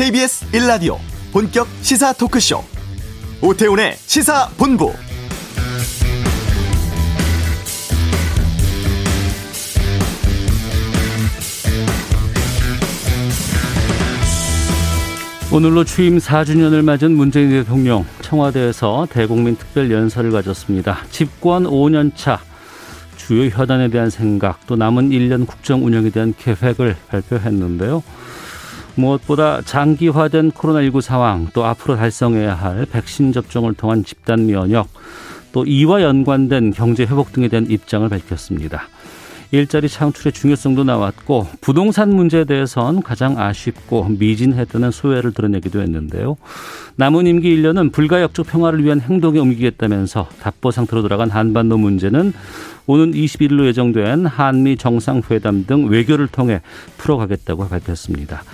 KBS 1라디오 본격 시사 토크쇼 오태훈의 시사본부 오늘로 취임 4주년을 맞은 문재인 대통령 청와대에서 대국민 특별 연설을 가졌습니다. 집권 5년 차 주요 현안에 대한 생각 또 남은 1년 국정 운영에 대한 계획을 발표했는데요. 무엇보다 장기화된 코로나19 상황 또 앞으로 달성해야 할 백신 접종을 통한 집단 면역 또 이와 연관된 경제 회복 등에 대한 입장을 밝혔습니다. 일자리 창출의 중요성도 나왔고 부동산 문제에 대해선 가장 아쉽고 미진했다는 소회를 드러내기도 했는데요. 남은 임기 1년은 불가역적 평화를 위한 행동에 옮기겠다면서 답보 상태로 돌아간 한반도 문제는 오는 21일로 예정된 한미 정상회담 등 외교를 통해 풀어가겠다고 밝혔습니다.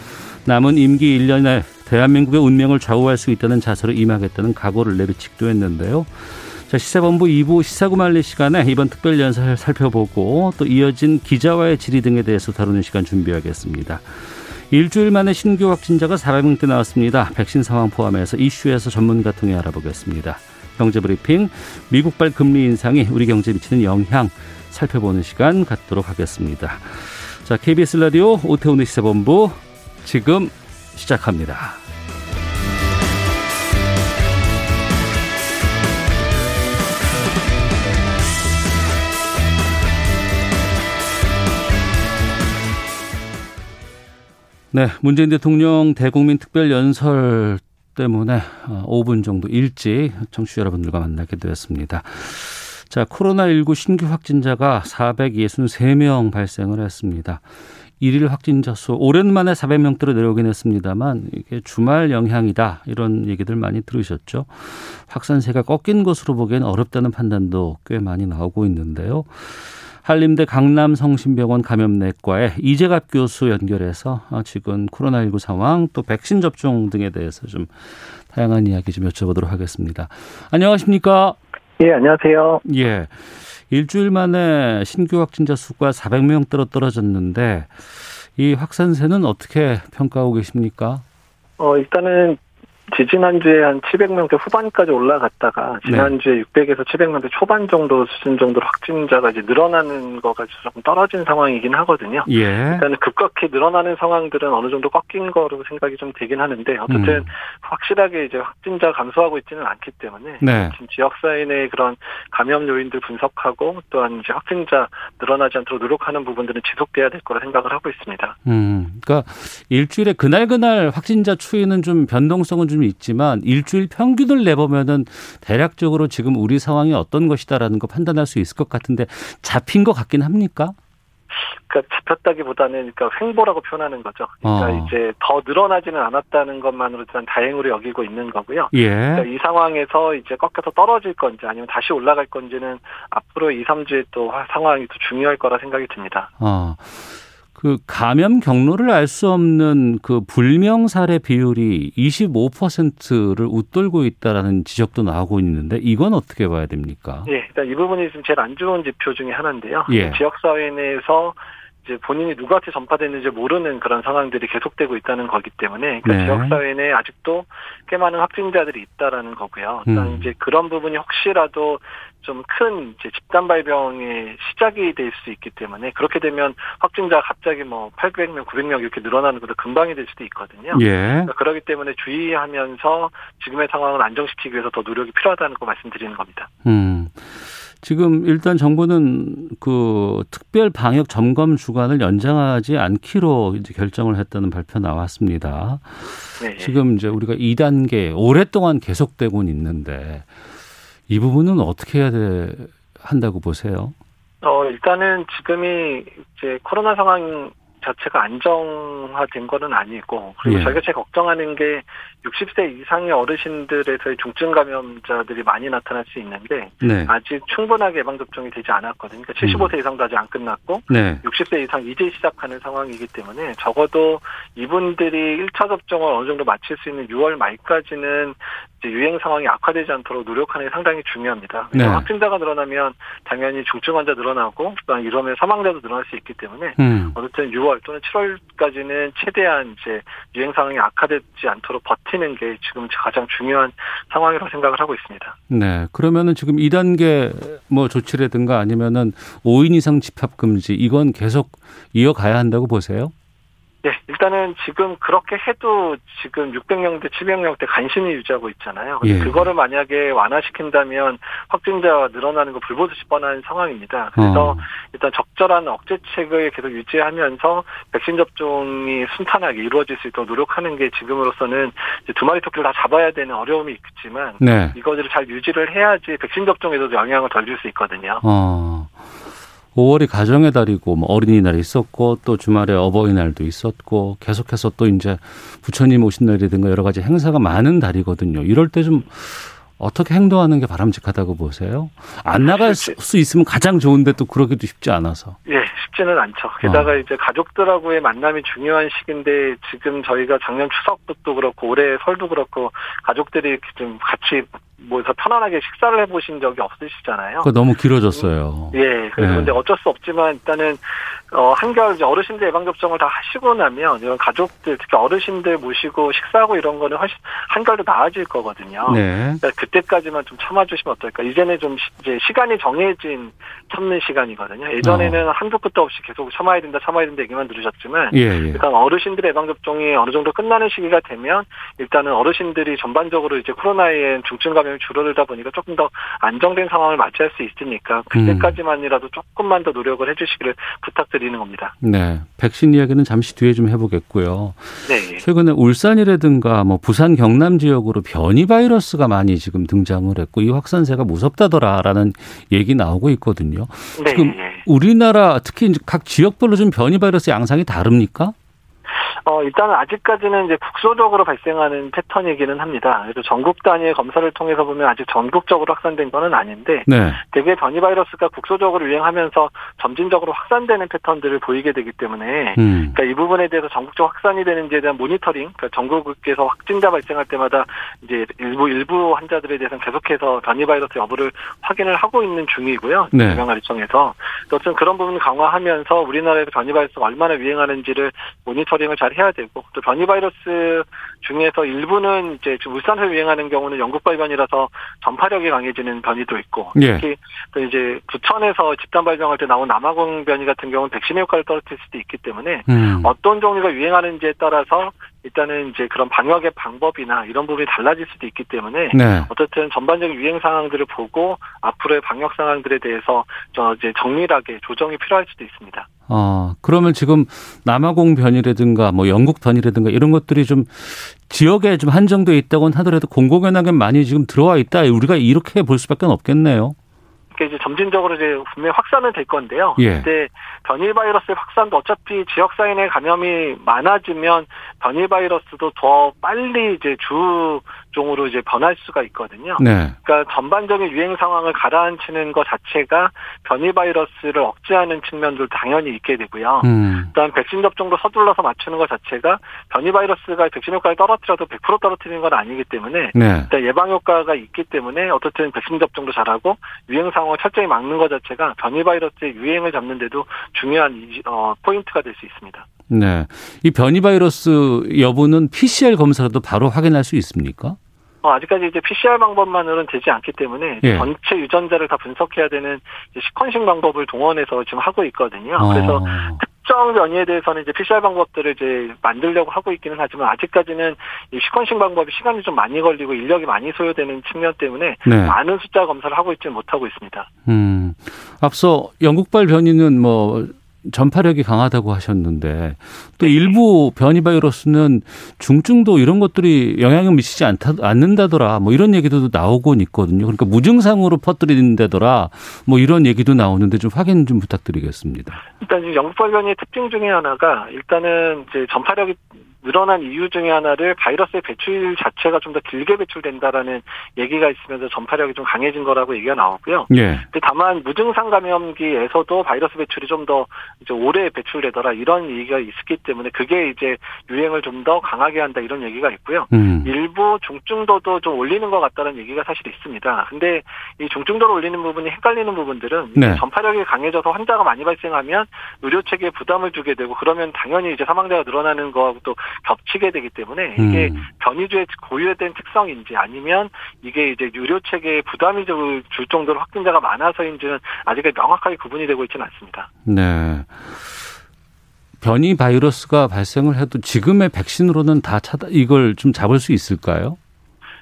남은 임기 1년에 대한민국의 운명을 좌우할 수 있다는 자세로 임하겠다는 각오를 내비치기도 했는데요. 자, 시사본부 2부 시사구말리 시간에 이번 특별 연설 살펴보고 또 이어진 기자와의 질의 등에 대해서 다루는 시간 준비하겠습니다. 일주일 만에 신규 확진자가 400명대 나왔습니다. 백신 상황 포함해서 이슈에서 전문가 통해 알아보겠습니다. 경제브리핑 미국발 금리 인상이 우리 경제에 미치는 영향 살펴보는 시간 갖도록 하겠습니다. 자, KBS 라디오 오태훈의 시사본부 지금 시작합니다. 네, 문재인 대통령 대국민 특별 연설 때문에 5분 어, 정도 일찍 청취자 여러분들과 만나게 되었습니다. 자, 코로나19 신규 확진자가 463명 발생을 했습니다. 일일 확진자 수 오랜만에 400명대로 내려오긴 했습니다만 이게 주말 영향이다 이런 얘기들 많이 들으셨죠. 확산세가 꺾인 것으로 보기엔 어렵다는 판단도 꽤 많이 나오고 있는데요. 한림대 강남성심병원 감염내과의 이재갑 교수 연결해서 지금 코로나19 상황 또 백신 접종 등에 대해서 좀 다양한 이야기 좀 여쭤보도록 하겠습니다. 안녕하십니까? 예, 안녕하세요. 예. 일주일 만에 신규 확진자 수가 400명대로 떨어졌는데 이 확산세는 어떻게 평가하고 계십니까? 어, 일단은 지지난주에 한 700명대 후반까지 올라갔다가 지난주에 네. 600에서 700명대 초반 정도 수준 정도로 확진자가 이제 늘어나는 거가 조금 떨어진 상황이긴 하거든요. 예. 일단은 급격히 늘어나는 상황들은 어느 정도 꺾인 거로 생각이 좀 되긴 하는데 어쨌든 음. 확실하게 이제 확진자 감소하고 있지는 않기 때문에 네. 지금 지역 사회 내 그런 감염 요인들 분석하고 또한 이제 확진자 늘어나지 않도록 노력하는 부분들은 지속돼야 될 거라 생각을 하고 있습니다. 음. 그러니까 일주일에 그날 그날 확진자 추이는 좀 변동성은 좀좀 있지만 일주일 평균을 내보면은 대략적으로 지금 우리 상황이 어떤 것이다라는 거 판단할 수 있을 것 같은데 잡힌 것 같긴 합니까? 그러니까 잡혔다기보다는 그러니까 횡보라고 표현하는 거죠. 그러니까 어. 이제 더 늘어나지는 않았다는 것만으로 일단 다행으로 여기고 있는 거고요. 예. 그러니까 이 상황에서 이제 꺾여서 떨어질 건지 아니면 다시 올라갈 건지는 앞으로 2, 3주에 또 상황이 더 중요할 거라 생각이 듭니다. 어. 그 감염 경로를 알 수 없는 그 불명 사례 비율이 25%를 웃돌고 있다라는 지적도 나오고 있는데 이건 어떻게 봐야 됩니까? 예, 일단 이 부분이 지금 제일 안 좋은 지표 중에 하나인데요. 예. 지역 사회 내에서 이제 본인이 누구한테 전파됐는지 모르는 그런 상황들이 계속되고 있다는 거기 때문에 그러니까 네. 지역 사회 내에 아직도 꽤 많은 확진자들이 있다라는 거고요. 일단 음. 이제 그런 부분이 혹시라도 좀 큰 이제 집단 발병의 시작이 될 수 있기 때문에 그렇게 되면 확진자 갑자기 뭐 800명, 900명 이렇게 늘어나는 것도 금방이 될 수도 있거든요. 예. 그러니까 그러기 때문에 주의하면서 지금의 상황을 안정시키기 위해서 더 노력이 필요하다는 거 말씀드리는 겁니다. 음. 지금 일단 정부는 그 특별 방역 점검 주간을 연장하지 않기로 이제 결정을 했다는 발표 나왔습니다. 네. 지금 이제 우리가 2단계 오랫동안 계속되고 있는데 이 부분은 어떻게 해야 돼, 한다고 보세요? 어, 일단은 지금이 이제 코로나 상황 자체가 안정화된 거는 아니고 그리고 예. 저희가 제일 걱정하는 게 60세 이상의 어르신들에서의 중증 감염자들이 많이 나타날 수 있는데 네. 아직 충분하게 예방 접종이 되지 않았거든요. 그러니까 75세 이상도 아직 안 끝났고 네. 60세 이상 이제 시작하는 상황이기 때문에 적어도 이분들이 1차 접종을 어느 정도 마칠 수 있는 6월 말까지는 유행 상황이 악화되지 않도록 노력하는 게 상당히 중요합니다. 네. 확진자가 늘어나면 당연히 중증 환자 늘어나고 그다음 이러면 사망자도 늘어날 수 있기 때문에 음. 어쨌든 6월 또는 7월까지는 최대한 이제 유행 상황이 악화되지 않도록 버티는 게 지금 가장 중요한 상황이라고 생각을 하고 있습니다. 네. 그러면은 지금 2단계 뭐 조치라든가 아니면은 5인 이상 집합 금지 이건 계속 이어가야 한다고 보세요? 네, 일단은 지금 그렇게 해도 지금 600명대, 700명대 간신히 유지하고 있잖아요. 예. 그거를 만약에 완화시킨다면 확진자가 늘어나는 거 불보듯이 뻔한 상황입니다. 그래서 어. 일단 적절한 억제책을 계속 유지하면서 백신 접종이 순탄하게 이루어질 수 있도록 노력하는 게 지금으로서는 두 마리 토끼를 다 잡아야 되는 어려움이 있지만 네. 이것들을 잘 유지를 해야지 백신 접종에도 영향을 덜 줄 수 있거든요. 어. 5월이 가정의 달이고 뭐 어린이날이 있었고 또 주말에 어버이날도 있었고 계속해서 또 이제 부처님 오신 날이든가 여러 가지 행사가 많은 달이거든요. 이럴 때 좀 어떻게 행동하는 게 바람직하다고 보세요? 안 나갈 수 수 있으면 가장 좋은데 또 그러기도 쉽지 않아서. 예, 쉽지는 않죠. 게다가 어. 이제 가족들하고의 만남이 중요한 시기인데 지금 저희가 작년 추석부터 그렇고 올해 설도 그렇고 가족들이 이렇게 좀 같이 모여서 편안하게 식사를 해보신 적이 없으시잖아요. 그거 너무 길어졌어요. 예, 그래서 네. 근데 어쩔 수 없지만 일단은 어 한결 이제 어르신들 예방 접종을 다 하시고 나면 이런 가족들 특히 어르신들 모시고 식사하고 이런 거는 훨씬 한결 더 나아질 거거든요. 네. 그러니까 그때까지만 좀 참아주시면 어떨까. 이제는 좀 시, 이제 시간이 정해진 참는 시간이거든요. 예전에는 한두 끝도 없이 계속 참아야 된다, 참아야 된다 얘기만 들으셨지만 예, 예. 일단 어르신들의 예방 접종이 어느 정도 끝나는 시기가 되면 일단은 어르신들이 전반적으로 이제 코로나에 중증 감염이 줄어들다 보니까 조금 더 안정된 상황을 맞이할 수 있으니까 그때까지만이라도 조금만 더 노력을 해주시기를 부탁드 리는 겁니다. 네. 백신 이야기는 잠시 뒤에 좀 해보겠고요. 네. 최근에 울산이라든가 뭐 부산 경남 지역으로 변이 바이러스가 많이 지금 등장을 했고 이 확산세가 무섭다더라라는 얘기 나오고 있거든요. 네. 지금 예. 우리나라 특히 이제 각 지역별로 좀 변이 바이러스 양상이 다릅니까? 어, 일단은 아직까지는 이제 국소적으로 발생하는 패턴이기는 합니다. 그래서 전국 단위의 검사를 통해서 보면 아직 전국적으로 확산된 거는 아닌데 네. 대개 변이 바이러스가 국소적으로 유행하면서 점진적으로 확산되는 패턴들을 보이게 되기 때문에 음. 그러니까 이 부분에 대해서 전국적 확산이 되는지에 대한 모니터링, 그러니까 전국에서 확진자 발생할 때마다 이제 일부 일부 환자들에 대해서는 계속해서 변이 바이러스 여부를 확인을 하고 있는 중이고요. 네. 영양관리청에서 어쨌든 그런 부분 강화하면서 우리나라에서 변이 바이러스가 얼마나 유행하는지를 모니터링을 잘 해야 되고 또 변이 바이러스 중에서 일부는 이제 울산에서 유행하는 경우는 영국 발변이라서 전파력이 강해지는 변이도 있고 예. 특히 또 이제 부천에서 집단 발병할 때 나온 남아공 변이 같은 경우는 백신의 효과를 떨어뜨릴 수도 있기 때문에 음. 어떤 종류가 유행하는지에 따라서 일단은 이제 그런 방역의 방법이나 이런 부분이 달라질 수도 있기 때문에 네. 어쨌든 전반적인 유행 상황들을 보고 앞으로의 방역 상황들에 대해서 저 이제 정밀하게 조정이 필요할 수도 있습니다. 어, 그러면 지금 남아공 변이라든가 뭐 영국 변이라든가 이런 것들이 좀 지역에 좀 한정돼 있다고는 하더라도 공공연하게 많이 지금 들어와 있다. 우리가 이렇게 볼 수밖에 없겠네요. 이게 이제 점진적으로 이제 분명히 확산은 될 건데요. 예. 근데 변이 바이러스의 확산도 어차피 지역 사회 내 감염이 많아지면 변이 바이러스도 더 빨리 이제 주 종으로 이제 변할 수가 있거든요. 네. 그러니까 전반적인 유행 상황을 가라앉히는 것 자체가 변이 바이러스를 억제하는 측면도 당연히 있게 되고요. 음. 일단 백신 접종도 서둘러서 맞추는 것 자체가 변이 바이러스가 백신 효과를 떨어뜨려도 100% 떨어뜨리는 건 아니기 때문에 네. 일단 예방 효과가 있기 때문에 어떻든 백신 접종도 잘하고 유행 상황을 철저히 막는 것 자체가 변이 바이러스의 유행을 잡는데도 중요한 이- 어, 포인트가 될 수 있습니다. 네. 이 변이 바이러스 여부는 PCR 검사라도 바로 확인할 수 있습니까? 어, 아직까지 이제 PCR 방법만으로는 되지 않기 때문에 예. 전체 유전자를 다 분석해야 되는 시퀀싱 방법을 동원해서 지금 하고 있거든요. 그래서 어. 특정 변이에 대해서는 이제 PCR 방법들을 이제 만들려고 하고 있기는 하지만 아직까지는 이 시퀀싱 방법이 시간이 좀 많이 걸리고 인력이 많이 소요되는 측면 때문에 네. 많은 숫자 검사를 하고 있지는 못하고 있습니다. 음. 앞서 영국발 변이는 뭐 전파력이 강하다고 하셨는데 또 일부 변이 바이러스는 중증도 이런 것들이 영향을 미치지 않다, 않는다더라 뭐 이런 얘기도 나오곤 있거든요. 그러니까 무증상으로 퍼뜨린다더라 뭐 이런 얘기도 나오는데 좀 확인 좀 부탁드리겠습니다. 일단 영국 발견의 특징 중에 하나가 일단은 이제 전파력이 늘어난 이유 중에 하나를 바이러스의 배출 자체가 좀 더 길게 배출된다라는 얘기가 있으면서 전파력이 좀 강해진 거라고 얘기가 나오고요. 예. 근데 다만 무증상 감염기에서도 바이러스 배출이 좀 더 이제 오래 배출되더라 이런 얘기가 있었기 때문에 그게 이제 유행을 좀 더 강하게 한다 이런 얘기가 있고요. 음. 일부 중증도도 좀 올리는 것 같다는 얘기가 사실 있습니다. 근데 이 중증도를 올리는 부분이 헷갈리는 부분들은 네. 전파력이 강해져서 환자가 많이 발생하면 의료 체계에 부담을 주게 되고 그러면 당연히 이제 사망자가 늘어나는 거하고 또 겹치게 되기 때문에 이게 음. 변이주의 고유된 특성인지 아니면 이게 이제 유료 체계에 부담이 줄, 줄 정도로 확진자가 많아서인지는 아직까지 명확하게 구분이 되고 있지는 않습니다. 네. 변이 바이러스가 발생을 해도 지금의 백신으로는 다 차다 이걸 좀 잡을 수 있을까요?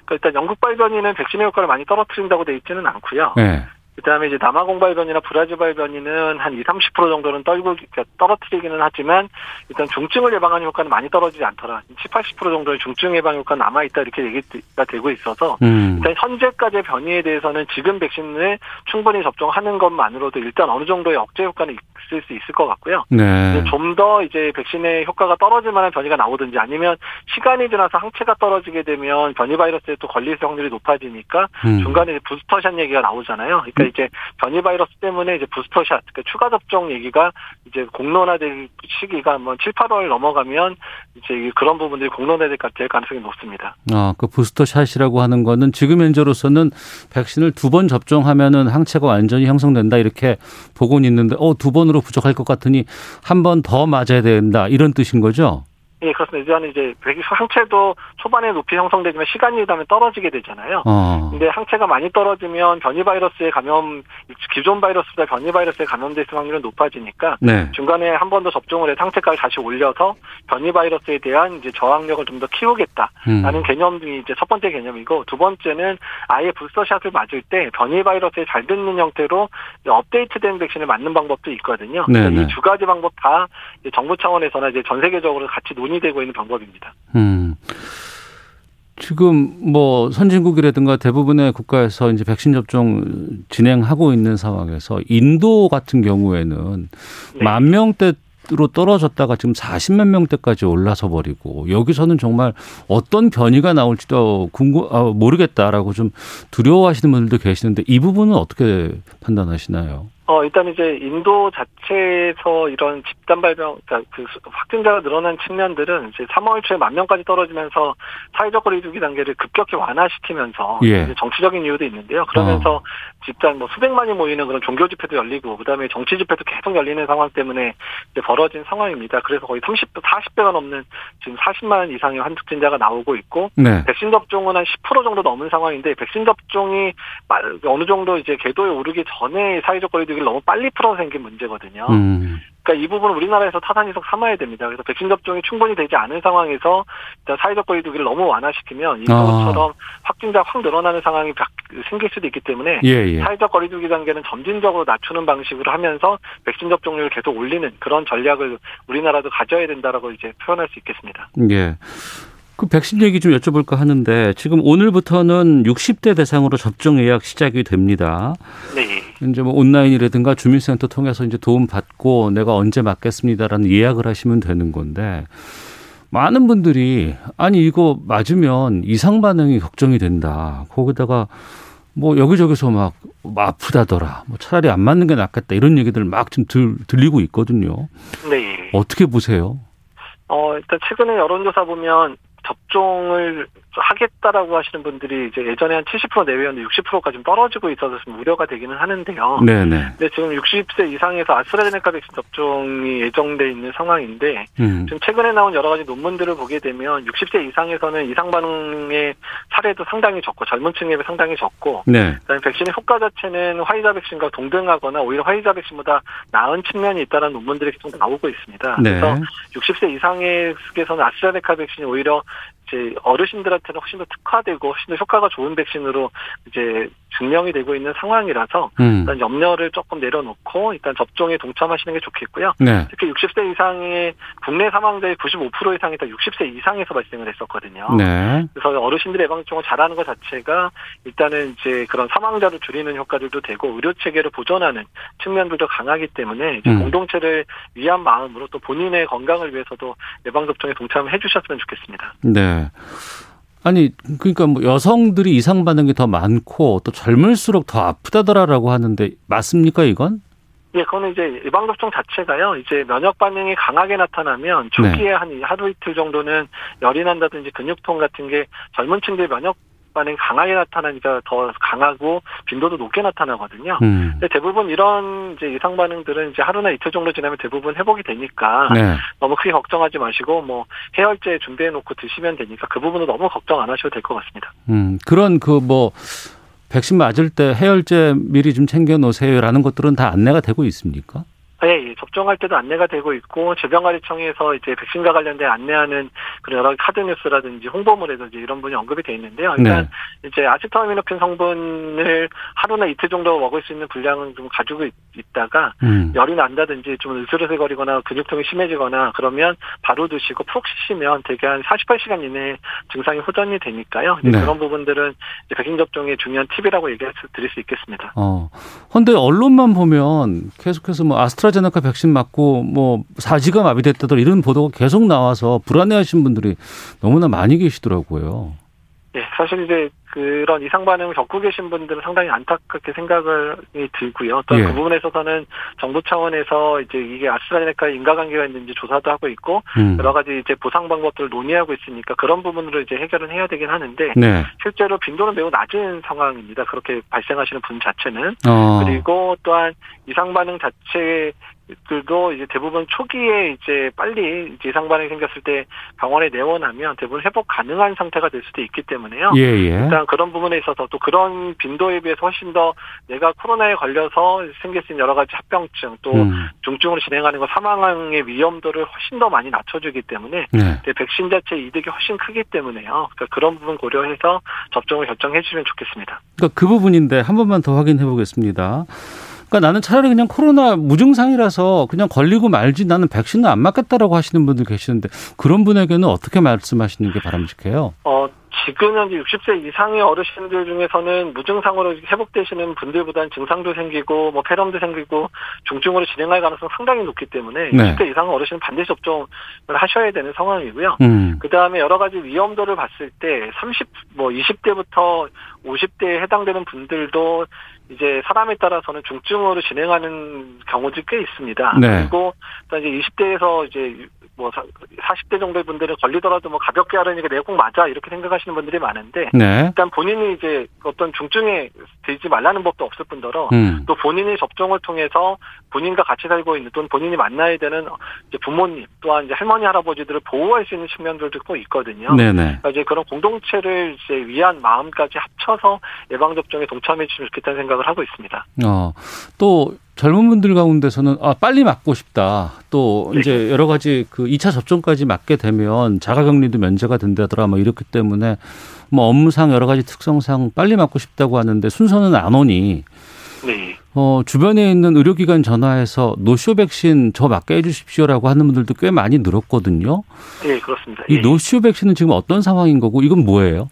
그러니까 일단 영국 발변이는 백신의 효과를 많이 떨어뜨린다고 돼 있지는 않고요. 네. 그다음에 이제 남아공 발변이나 브라질 발변이는 한 2, 30% 정도는 떨고 떨어뜨리기는 하지만 일단 중증을 예방하는 효과는 많이 떨어지지 않더라. 7, 80% 정도의 중증 예방 효과 남아 있다 이렇게 얘기가 되고 있어서 음. 일단 현재까지의 변이에 대해서는 지금 백신을 충분히 접종하는 것만으로도 일단 어느 정도의 억제 효과는 있을 수 있을 것 같고요. 네. 좀더 이제 백신의 효과가 떨어질 만한 변이가 나오든지 아니면 시간이 지나서 항체가 떨어지게 되면 변이 바이러스에 또 걸릴 확률이 높아지니까 음. 중간에 부스터샷 얘기가 나오잖아요. 그러니까 이제 변이 바이러스 때문에 이제 부스터샷, 그러니까 추가 접종 얘기가 이제 공론화될 시기가 뭐 7, 8월 넘어가면 이제 그런 부분들이 공론화될 될 가능성이 높습니다. 아, 그 부스터 샷이라고 하는 거는 지금 현재로서는 백신을 두 번 접종하면은 항체가 완전히 형성된다 이렇게 보고는 있는데 어, 두 번으로 부족할 것 같으니 한 번 더 맞아야 된다 이런 뜻인 거죠? 예, 그렇습니다. 이제는 이제 항체도 초반에 높이 형성되지만 시간이 지나면 떨어지게 되잖아요. 어. 근데 항체가 많이 떨어지면 변이 바이러스에 감염 기존 바이러스보다 변이 바이러스에 감염될 확률은 높아지니까 네. 중간에 한 번 더 접종을 해서 항체까지 다시 올려서 변이 바이러스에 대한 이제 저항력을 좀 더 키우겠다라는 음. 개념이 이제 첫 번째 개념이고 두 번째는 아예 부스터샷을 맞을 때 변이 바이러스에 잘 듣는 형태로 업데이트된 백신을 맞는 방법도 있거든요. 네네. 이두 가지 방법 다 정부 차원에서나 이제 전 세계적으로 같이 논의 되고 있는 방법입니다. 음. 지금 뭐 선진국이라든가 대부분의 국가에서 이제 백신 접종 진행하고 있는 상황에서 인도 같은 경우에는 네. 만 명대로 떨어졌다가 지금 40만 명대까지 올라서 버리고 여기서는 정말 어떤 변이가 나올지도 궁금 아, 모르겠다라고 좀 두려워하시는 분들도 계시는데 이 부분은 어떻게 판단하시나요? 어, 일단 이제 인도 자체에서 이런 집단 발병, 그러니까 그 수- 확진자가 늘어난 측면들은 이제 3월 초에 만 명까지 떨어지면서 사회적 거리두기 단계를 급격히 완화시키면서 예. 이제 정치적인 이유도 있는데요. 그러면서 집단 뭐 수백만이 모이는 그런 종교 집회도 열리고 그다음에 정치 집회도 계속 열리는 상황 때문에 이제 벌어진 상황입니다. 그래서 거의 30, 40배가 넘는 지금 40만 이상의 환축진자가 나오고 있고 네. 백신 접종은 한 10% 정도 넘은 상황인데 백신 접종이 빨- 어느 정도 이제 궤도에 오르기 전에 사회적 거리두기를 너무 빨리 풀어서 생긴 문제거든요. 음. 그러니까 이 부분은 우리나라에서 타산이석 삼아야 됩니다. 그래서 백신 접종이 충분히 되지 않은 상황에서 일단 사회적 거리두기를 너무 완화시키면 인도처럼 확진자 확 늘어나는 상황이 바- 생길 수도 있기 때문에 예, 예. 사회적 거리두기 단계는 점진적으로 낮추는 방식으로 하면서 백신 접종률을 계속 올리는 그런 전략을 우리나라도 가져야 된다라고 이제 표현할 수 있겠습니다. 예. 그 백신 얘기 좀 여쭤볼까 하는데 지금 오늘부터는 60대 대상으로 접종 예약 시작이 됩니다. 네. 이제 뭐 온라인이라든가 주민센터 통해서 이제 도움 받고 내가 언제 맞겠습니다라는 예약을 하시면 되는 건데 많은 분들이 아니 이거 맞으면 이상 반응이 걱정이 된다. 거기다가 뭐 여기저기서 막, 뭐 아프다더라. 뭐 차라리 안 맞는 게 낫겠다. 이런 얘기들 막좀 들리고 있거든요. 네. 어떻게 보세요? 어, 일단 최근에 여론조사 보면 접종을 하겠다라고 하시는 분들이 이제 예전에 한 70% 내외였는데 60%까지 좀 떨어지고 있어서 좀 우려가 되기는 하는데요. 네네. 근데 지금 60세 이상에서 아스트라제네카 백신 접종이 예정돼 있는 상황인데 음. 지금 최근에 나온 여러 가지 논문들을 보게 되면 60세 이상에서는 이상 반응의 사례도 상당히 적고 젊은 층에 상당히 적고 네. 그다음에 백신의 효과 자체는 화이자 백신과 동등하거나 오히려 화이자 백신보다 나은 측면이 있다는 논문들이 계속 나오고 있습니다. 네. 그래서 60세 이상에서는 아스트라제네카 백신이 오히려 이제 어르신들한테는 훨씬 더 특화되고 훨씬 더 효과가 좋은 백신으로 이제 증명이 되고 있는 상황이라서 음. 일단 염려를 조금 내려놓고 일단 접종에 동참하시는 게 좋겠고요. 네. 특히 60세 이상의 국내 사망자의 95% 이상이 다 60세 이상에서 발생을 했었거든요. 네. 그래서 어르신들의 예방접종을 잘하는 것 자체가 일단은 이제 그런 사망자를 줄이는 효과들도 되고 의료 체계를 보존하는 측면들도 강하기 때문에 음. 공동체를 위한 마음으로 또 본인의 건강을 위해서도 예방접종에 동참해 주셨으면 좋겠습니다. 네. 아니 그러니까 뭐 여성들이 이상 반응이 더 많고 또 젊을수록 더 아프다더라라고 하는데 맞습니까 이건? 예, 그거는 이제 예방접종 자체가요, 이제 면역 반응이 강하게 나타나면 초기에 한 하루 이틀 정도는 열이 난다든지 근육통 같은 게 젊은 층들 면역 반응이 강하게 나타나니까 더 강하고 빈도도 높게 나타나거든요. 음. 근데 대부분 이런 이제 이상 반응들은 이제 하루나 이틀 정도 지나면 대부분 회복이 되니까 네. 너무 크게 걱정하지 마시고 뭐 해열제 준비해 놓고 드시면 되니까 그 부분은 너무 걱정 안 하셔도 될 것 같습니다. 음. 그런 그 뭐 백신 맞을 때 해열제 미리 좀 챙겨 놓으세요라는 것들은 다 안내가 되고 있습니까? 예, 예, 접종할 때도 안내가 되고 있고 질병관리청에서 이제 백신과 관련된 안내하는 그런 여러 카드 뉴스라든지 홍보물에든지 이런 분이 언급이 돼 있는데요. 일단 네. 이제 아시타미노펜 성분을 하루나 이틀 정도 먹을 수 있는 분량은 좀 가지고 있, 다가 음. 열이 난다든지 좀 으슬으슬거리거나 근육통이 심해지거나 그러면 바로 드시고 푹 쉬시면 대개 한 48시간 이내에 증상이 호전이 되니까요. 네. 그런 부분들은 백신 접종의 중요한 팁이라고 얘기해 드릴 수 있겠습니다. 어. 근데 언론만 보면 계속해서 뭐 아스트라제네카 백신 맞고 뭐 사지가 마비됐다더 이런 보도가 계속 나와서 불안해하신 분들이 너무나 많이 계시더라고요. 예, 사실 이제 그런 이상 반응을 겪고 계신 분들은 상당히 안타깝게 생각이 들고요. 또그 예. 부분에 있어서는 정부 차원에서 이제 이게 아스트라제네카 인과관계가 있는지 조사도 하고 있고 음. 여러 가지 이제 보상 방법들을 논의하고 있으니까 그런 부분으로 이제 해결은 해야 되긴 하는데 네. 실제로 빈도는 매우 낮은 상황입니다. 그렇게 발생하시는 분 자체는 어. 그리고 또한 이상 반응 자체 들도 이제 대부분 초기에 이제 빨리 이제 이상 반응이 생겼을 때 병원에 내원하면 대부분 회복 가능한 상태가 될 수도 있기 때문에요. 예, 예. 일단 그런 부분에 있어서 또 그런 빈도에 비해서 훨씬 더 내가 코로나에 걸려서 생길 수 있는 여러 가지 합병증 또 음. 중증으로 진행하는 거 사망의 위험도를 훨씬 더 많이 낮춰주기 때문에 네. 네, 백신 자체 이득이 훨씬 크기 때문에요. 그러니까 그런 부분 고려해서 접종을 결정해 주시면 좋겠습니다. 그러니까 그 부분인데 한 번만 더 확인해 보겠습니다. 그러니까 나는 차라리 그냥 코로나 무증상이라서 그냥 걸리고 말지 나는 백신을 안 맞겠다라고 하시는 분들 계시는데 그런 분에게는 어떻게 말씀하시는 게 바람직해요? 어, 지금 현재 60세 이상의 어르신들 중에서는 무증상으로 회복되시는 분들보다는 증상도 생기고 뭐 폐렴도 생기고 중증으로 진행할 가능성이 상당히 높기 때문에 네. 60대 이상 어르신은 반드시 접종을 하셔야 되는 상황이고요. 음. 그 다음에 여러 가지 위험도를 봤을 때 30, 뭐 20대부터 50대에 해당되는 분들도 이제 사람에 따라서는 중증으로 진행하는 경우도 꽤 있습니다. 네. 그리고 또 이제 20대에서 이제 뭐 40대 정도의 분들은 걸리더라도 뭐 가볍게 하려니까 내가 꼭 맞아 이렇게 생각하시는 분들이 많은데 네. 일단 본인이 이제 어떤 중증에 들지 말라는 법도 없을 뿐더러 음. 또 본인이 접종을 통해서 본인과 같이 살고 있는 또는 본인이 만나야 되는 이제 부모님 또한 이제 할머니 할아버지들을 보호할 수 있는 측면들도 꼭 있거든요. 네네. 그러니까 이제 그런 공동체를 이제 위한 마음까지 합쳐서 예방 접종에 동참해 주시면 좋겠다는 생각을 하고 있습니다. 어, 또 젊은 분들 가운데서는 아, 빨리 맞고 싶다. 또 네. 이제 여러 가지 그 2차 접종까지 맞게 되면 자가격리도 면제가 된다더라 뭐 이렇기 때문에 뭐 업무상 여러 가지 특성상 빨리 맞고 싶다고 하는데 순서는 안 오니 네. 어, 주변에 있는 의료기관 전화해서 노쇼 백신 저 맞게 해 주십시오라고 하는 분들도 꽤 많이 늘었거든요. 예, 그렇습니다. 이 예. 노쇼 백신은 지금 어떤 상황인 거고 이건 뭐예요?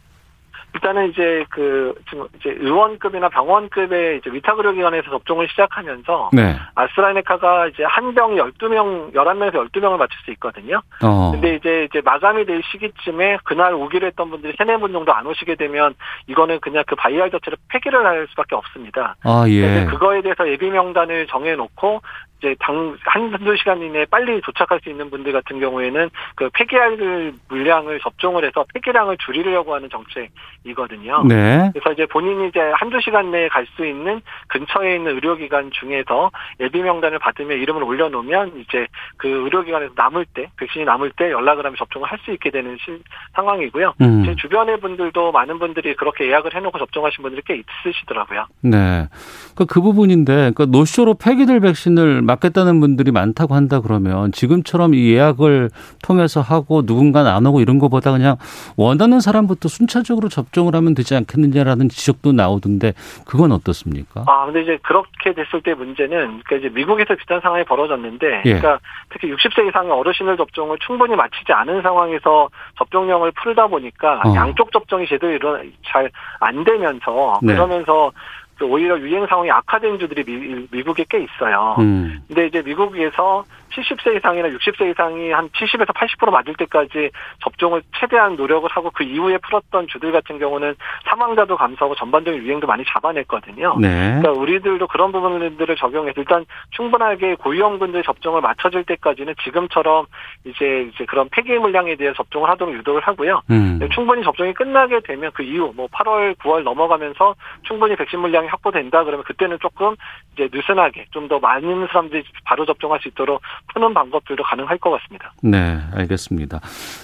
일단은 이제 그 지금 이제 의원급이나 병원급의 이제 위탁의료기관에서 접종을 시작하면서 네. 아스트라제네카가 이제 한 병 12명, 11명에서 12명을 맞출 수 있거든요. 어. 근데 이제 이제 마감이 될 시기쯤에 그날 오기로 했던 분들이 세네 분 정도 안 오시게 되면 이거는 그냥 그 바이알 자체를 폐기를 할 수밖에 없습니다. 아, 예. 근데 그거에 대해서 예비 명단을 정해 놓고 이제 당 한두 시간 이내에 빨리 도착할 수 있는 분들 같은 경우에는 그 폐기할 물량을 접종을 해서 폐기량을 줄이려고 하는 정책이거든요. 네. 그래서 이제 본인이 이제 한두 시간 내에 갈 수 있는 근처에 있는 의료기관 중에서 예비 명단을 받으면 이름을 올려놓으면 이제 그 의료기관에서 남을 때 백신이 남을 때 연락을 하면 접종을 할 수 있게 되는 시, 상황이고요. 음. 제 주변의 분들도 많은 분들이 그렇게 예약을 해놓고 접종하신 분들이 꽤 있으시더라고요. 네. 그, 그 부분인데, 그 노쇼로 폐기될 백신을 맞겠다는 분들이 많다고 한다 그러면 지금처럼 이 예약을 통해서 하고 누군가는 안 오고 이런 것보다 그냥 원하는 사람부터 순차적으로 접종을 하면 되지 않겠느냐라는 지적도 나오던데 그건 어떻습니까? 아, 근데 이제 그렇게 됐을 때 문제는 그러니까 이제 미국에서 비슷한 상황이 벌어졌는데 예. 그러니까 특히 60세 이상의 어르신들 접종을 충분히 마치지 않은 상황에서 접종령을 풀다 보니까 어. 양쪽 접종이 제대로 잘 안 되면서 네. 그러면서 그 오히려 유행 상황이 악화된 주들이 미, 국에 꽤 있어요. 음. 근데 이제 미국에서 70세 이상이나 60세 이상이 한 70에서 80% 맞을 때까지 접종을 최대한 노력을 하고 그 이후에 풀었던 주들 같은 경우는 사망자도 감소하고 전반적인 유행도 많이 잡아냈거든요. 네. 그러니까 우리들도 그런 부분들을 적용해서 일단 충분하게 고위험군들 접종을 맞춰질 때까지는 지금처럼 이제 이제 그런 폐기 물량에 대해 접종을 하도록 유도를 하고요. 음. 충분히 접종이 끝나게 되면 그 이후 뭐 8월, 9월 넘어가면서 충분히 백신 물량이 확보된다 그러면 그때는 조금 이제 느슨하게 좀 더 많은 사람들이 바로 접종할 수 있도록 푸는 방법들도 가능할 것 같습니다. 네, 알겠습니다.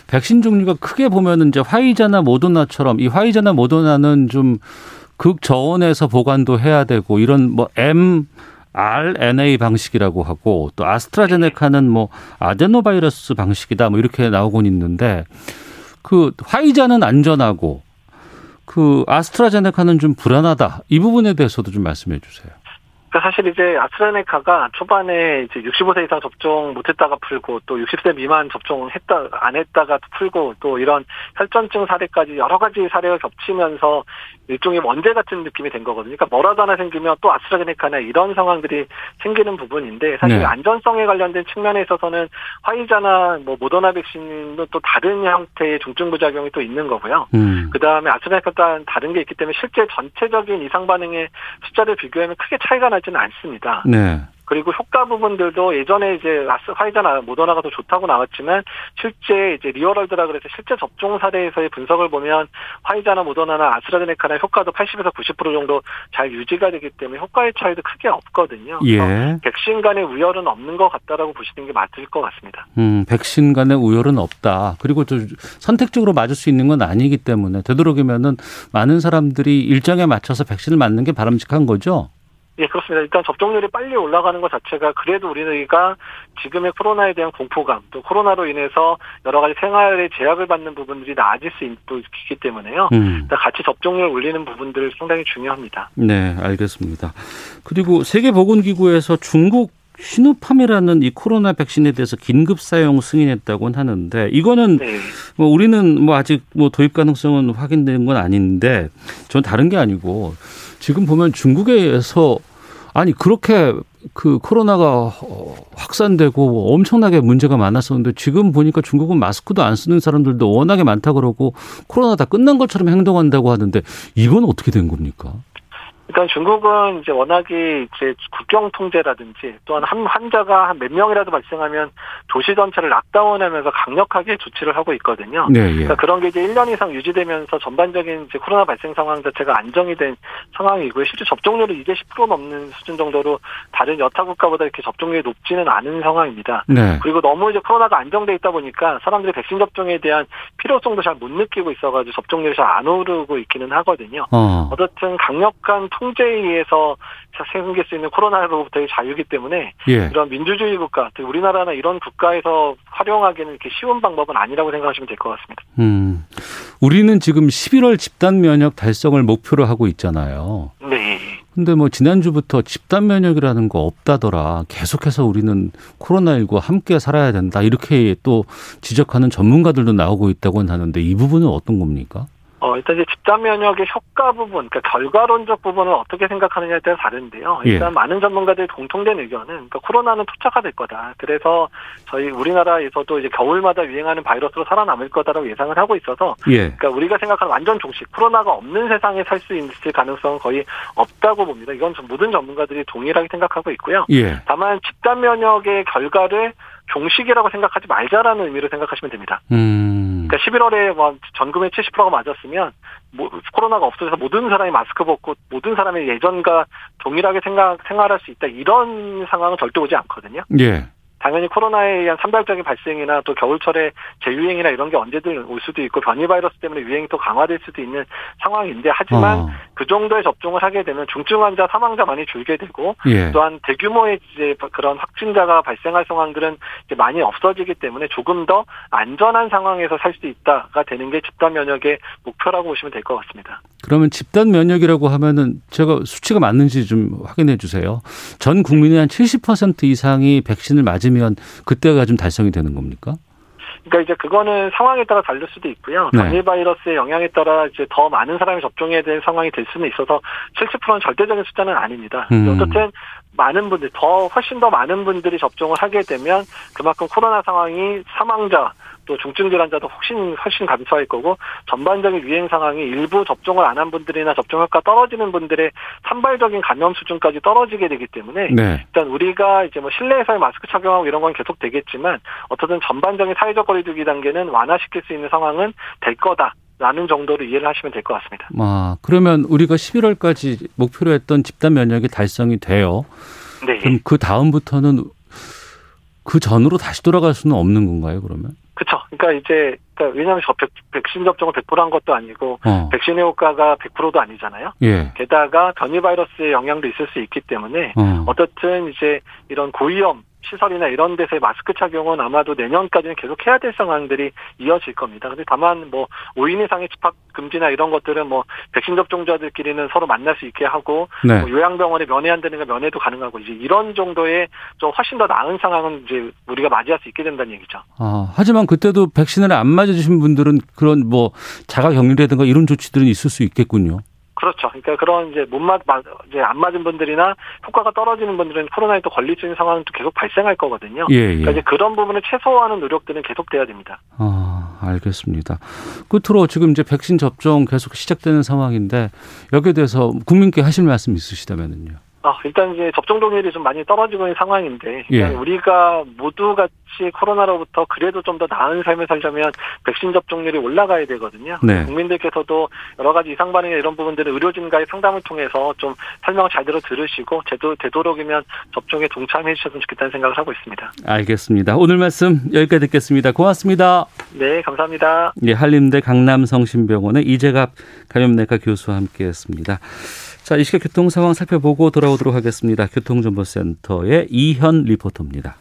백신 종류가 크게 보면은 이제 화이자나 모더나처럼 이 화이자나 모더나는 좀 극저온에서 보관도 해야 되고 이런 뭐 M RNA 방식이라고 하고 또 아스트라제네카는 뭐 아데노바이러스 방식이다 뭐 이렇게 나오곤 있는데 그 화이자는 안전하고 그 아스트라제네카는 좀 불안하다. 이 부분에 대해서도 좀 말씀해 주세요. 그러니까 사실 이제 아스트라네카가 초반에 이제 65세 이상 접종 못했다가 풀고 또 60세 미만 접종 했다 안 했다가 풀고 또 이런 혈전증 사례까지 여러 가지 사례가 겹치면서 일종의 원제 같은 느낌이 된 거거든요. 그러니까 뭐라도 하나 생기면 또 아스트라제네카나 이런 상황들이 생기는 부분인데 사실 네. 안전성에 관련된 측면에 있어서는 화이자나 뭐 모더나 백신도 또 다른 형태의 중증 부작용이 또 있는 거고요. 음. 그 다음에 아스트라제네카가 다른 게 있기 때문에 실제 전체적인 이상 반응의 숫자를 비교하면 크게 차이가 나 지는 않습니다. 네. 그리고 효과 부분들도 예전에 이제 아스 화이자나 모더나가 더 좋다고 나왔지만 실제 이제 리얼월드라 그래서 실제 접종 사례에서의 분석을 보면 화이자나 모더나나 아스트라제네카나 효과도 80에서 90% 정도 잘 유지가 되기 때문에 효과의 차이도 크게 없거든요. 예. 백신 간의 우열은 없는 것 같다라고 보시는 게 맞을 것 같습니다. 음, 백신 간의 우열은 없다. 그리고 또 선택적으로 맞을 수 있는 건 아니기 때문에 되도록이면은 많은 사람들이 일정에 맞춰서 백신을 맞는 게 바람직한 거죠. 예, 그렇습니다. 일단 접종률이 빨리 올라가는 것 자체가 그래도 우리가 지금의 코로나에 대한 공포감, 또 코로나로 인해서 여러 가지 생활의 제약을 받는 부분들이 나아질 수 있기 때문에요. 음. 같이 접종률 올리는 부분들 상당히 중요합니다. 네, 알겠습니다. 그리고 세계보건기구에서 중국 시누팜이라는 이 코로나 백신에 대해서 긴급 사용 승인했다고 하는데 이거는 네. 뭐 우리는 뭐 아직 뭐 도입 가능성은 확인된 건 아닌데 전 다른 게 아니고 지금 보면 중국에서 아니 그렇게 그 코로나가 확산되고 엄청나게 문제가 많았었는데 지금 보니까 중국은 마스크도 안 쓰는 사람들도 워낙에 많다 그러고 코로나 다 끝난 것처럼 행동한다고 하는데 이건 어떻게 된 겁니까? 일단 중국은 이제 워낙에 이제 국경 통제라든지 또한 한 환자가 한 몇 명이라도 발생하면 도시 전체를 락다운하면서 강력하게 조치를 하고 있거든요. 네, 예. 그러니까 그런 게 이제 1년 이상 유지되면서 전반적인 이제 코로나 발생 상황 자체가 안정이 된 상황이고요. 실제 접종률은 이제 10% 넘는 수준 정도로 다른 여타 국가보다 이렇게 접종률이 높지는 않은 상황입니다. 네. 그리고 너무 이제 코로나가 안정돼 있다 보니까 사람들이 백신 접종에 대한 필요성도 잘 못 느끼고 있어가지고 접종률이 잘 안 오르고 있기는 하거든요. 어. 어쨌든 강력한 통제에 의해서 생길 수 있는 코로나로부터의 자유이기 때문에 예. 이런 민주주의 국가, 우리나라나 이런 국가에서 활용하기는 이렇게 쉬운 방법은 아니라고 생각하시면 될 것 같습니다. 음, 우리는 지금 11월 집단 면역 달성을 목표로 하고 있잖아요. 네. 근데 뭐 지난주부터 집단 면역이라는 거 없다더라. 계속해서 우리는 코로나19와 함께 살아야 된다. 이렇게 또 지적하는 전문가들도 나오고 있다고 하는데 이 부분은 어떤 겁니까? 어, 일단 이제 집단 면역의 효과 부분, 그러니까 결과론적 부분을 어떻게 생각하느냐에 따라 다른데요. 예. 일단 예. 많은 전문가들이 공통된 의견은 그러니까 코로나는 토착화될 거다. 그래서 저희 우리나라에서도 이제 겨울마다 유행하는 바이러스로 살아남을 거다라고 예상을 하고 있어서 예. 그러니까 우리가 생각하는 완전 종식 코로나가 없는 세상에 살 수 있을 가능성은 거의 없다고 봅니다. 이건 모든 전문가들이 동일하게 생각하고 있고요. 예. 다만 집단 면역의 결과를 종식이라고 생각하지 말자라는 의미로 생각하시면 됩니다. 음. 그러니까 11월에 뭐 전금의 70%가 맞았으면 뭐 코로나가 없어져서 모든 사람이 마스크 벗고 모든 사람이 예전과 동일하게 생각 생활할 수 있다 이런 상황은 절대 오지 않거든요. 예. 당연히 코로나에 의한 산발적인 발생이나 또 겨울철에 재유행이나 이런 게 언제든 올 수도 있고 변이 바이러스 때문에 유행이 또 강화될 수도 있는 상황인데 하지만 어. 그 정도의 접종을 하게 되면 중증 환자 사망자 많이 줄게 되고 예. 또한 대규모의 이제 그런 확진자가 발생할 상황들은 이제 많이 없어지기 때문에 조금 더 안전한 상황에서 살 수 있다가 되는 게 집단 면역의 목표라고 보시면 될 것 같습니다. 그러면 집단 면역이라고 하면은 제가 수치가 맞는지 좀 확인해 주세요. 전 국민의 한 70% 이상이 백신을 맞으면 그때가 좀 달성이 되는 겁니까? 그러니까 이제 그거는 상황에 따라 다를 수도 있고요. 네. 변이 바이러스의 영향에 따라 이제 더 많은 사람이 접종해야 되는 상황이 될 수는 있어서 70%는 절대적인 숫자는 아닙니다. 음. 어쨌든 많은 분들 더 훨씬 더 많은 분들이 접종을 하게 되면 그만큼 코로나 상황이 사망자 또 중증 질환자도 훨씬 훨씬 감소할 거고 전반적인 유행 상황이 일부 접종을 안 한 분들이나 접종 효과 떨어지는 분들의 산발적인 감염 수준까지 떨어지게 되기 때문에 네. 일단 우리가 이제 뭐 실내에서의 마스크 착용하고 이런 건 계속 되겠지만 어떻든 전반적인 사회적 거리두기 단계는 완화시킬 수 있는 상황은 될 거다 라는 정도로 이해를 하시면 될 것 같습니다. 아, 그러면 우리가 11월까지 목표로 했던 집단 면역이 달성이 돼요. 네. 그럼 그 다음부터는 그 전으로 다시 돌아갈 수는 없는 건가요, 그러면? 그렇죠. 그러니까 이제 그러니까 왜냐하면 저 백, 백신 접종을 100%한 것도 아니고 어. 백신의 효과가 100%도 아니잖아요. 예. 게다가 변이 바이러스의 영향도 있을 수 있기 때문에 어. 어떻든 이제 이런 고위험 시설이나 이런 데서의 마스크 착용은 아마도 내년까지는 계속 해야 될 상황들이 이어질 겁니다. 근데 다만 뭐 5인 이상의 집합 금지나 이런 것들은 뭐 백신 접종자들끼리는 서로 만날 수 있게 하고 네. 뭐 요양병원에 면회 안 되는 거 면회도 가능하고 이제 이런 정도의 좀 훨씬 더 나은 상황은 이제 우리가 맞이할 수 있게 된다는 얘기죠. 아, 하지만 그때도 백신을 안 맞으신 분들은 그런 뭐 자가 격리라든가 이런 조치들은 있을 수 있겠군요. 그렇죠. 그러니까 그런 이제 못 맞, 맞- 이제 안 맞은 분들이나 효과가 떨어지는 분들은 코로나에 또 걸릴 수 있는 상황은 또 계속 발생할 거거든요. 예, 그러니까 예. 이제 그런 부분을 최소화하는 노력들은 계속돼야 됩니다. 아, 알겠습니다. 끝으로 지금 이제 백신 접종 계속 시작되는 상황인데 여기에 대해서 국민께 하실 말씀 있으시다면요. 아, 일단 이제 접종 동률이 좀 많이 떨어지고 있는 상황인데, 예. 우리가 모두 같이 코로나로부터 그래도 좀 더 나은 삶을 살려면 백신 접종률이 올라가야 되거든요. 네. 국민들께서도 여러 가지 이상 반응이나 이런 부분들은 의료진과의 상담을 통해서 좀 설명을 잘 들어 들으시고, 제도, 되도록이면 접종에 동참해 주셨으면 좋겠다는 생각을 하고 있습니다. 알겠습니다. 오늘 말씀 여기까지 듣겠습니다. 고맙습니다. 네, 감사합니다. 예, 한림대 강남성심병원의 이재갑 감염내과 교수와 함께했습니다. 자, 이 시각 교통 상황 살펴보고 돌아오도록 하겠습니다. 교통정보센터의 이현 리포터입니다.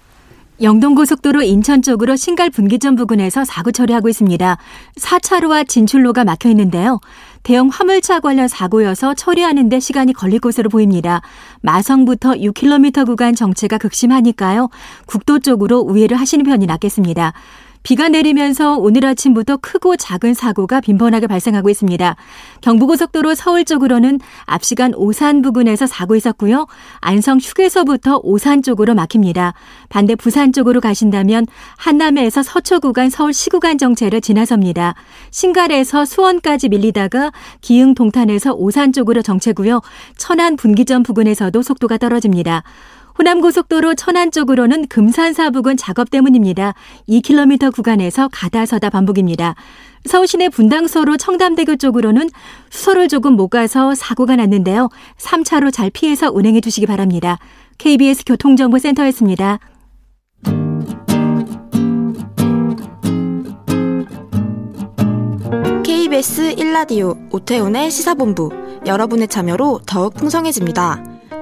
영동고속도로 인천 쪽으로 신갈 분기점 부근에서 사고 처리하고 있습니다. 4차로와 진출로가 막혀 있는데요. 대형 화물차 관련 사고여서 처리하는 데 시간이 걸릴 것으로 보입니다. 마성부터 6km 구간 정체가 극심하니까요. 국도 쪽으로 우회를 하시는 편이 낫겠습니다. 비가 내리면서 오늘 아침부터 크고 작은 사고가 빈번하게 발생하고 있습니다. 경부고속도로 서울 쪽으로는 앞시간 오산 부근에서 사고 있었고요. 안성 휴게소부터 오산 쪽으로 막힙니다. 반대 부산 쪽으로 가신다면 한남에서 서초 구간 서울 시구간 정체를 지나섭니다. 신갈에서 수원까지 밀리다가 기흥 동탄에서 오산 쪽으로 정체고요. 천안 분기점 부근에서도 속도가 떨어집니다. 호남고속도로 천안 쪽으로는 금산사 부근 작업 때문입니다. 2km 구간에서 가다서다 반복입니다. 서울시내 분당서로 청담대교 쪽으로는 수소를 조금 못 가서 사고가 났는데요. 3차로 잘 피해서 운행해 주시기 바랍니다. KBS 교통정보센터였습니다. KBS 1라디오 오태훈의 시사본부 여러분의 참여로 더욱 풍성해집니다.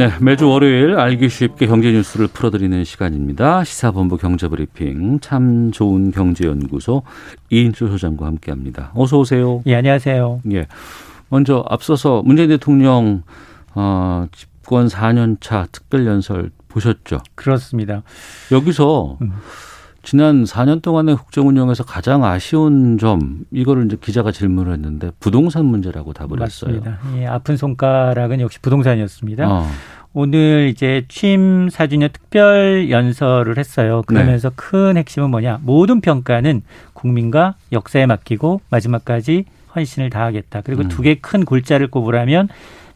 네, 매주 월요일 알기 쉽게 경제 뉴스를 풀어드리는 시간입니다. 시사본부 경제브리핑 참 좋은 경제연구소 이인주 소장과 함께합니다. 어서 오세요. 예, 안녕하세요. 예, 먼저 앞서서 문재인 대통령 어, 집권 4년차 특별 연설 보셨죠? 그렇습니다. 여기서 음. 지난 4년 동안의 국정 운영에서 가장 아쉬운 점 이거를 이제 기자가 질문을 했는데 부동산 문제라고 답을 했어요. 맞습니다. 예, 아픈 손가락은 역시 부동산이었습니다. 어, 오늘 이제 취임 4주년 특별 연설을 했어요. 그러면서 네. 큰 핵심은 뭐냐? 모든 평가는 국민과 역사에 맡기고 마지막까지 헌신을 다하겠다. 그리고 음. 두개 큰 골자를 꼽으라면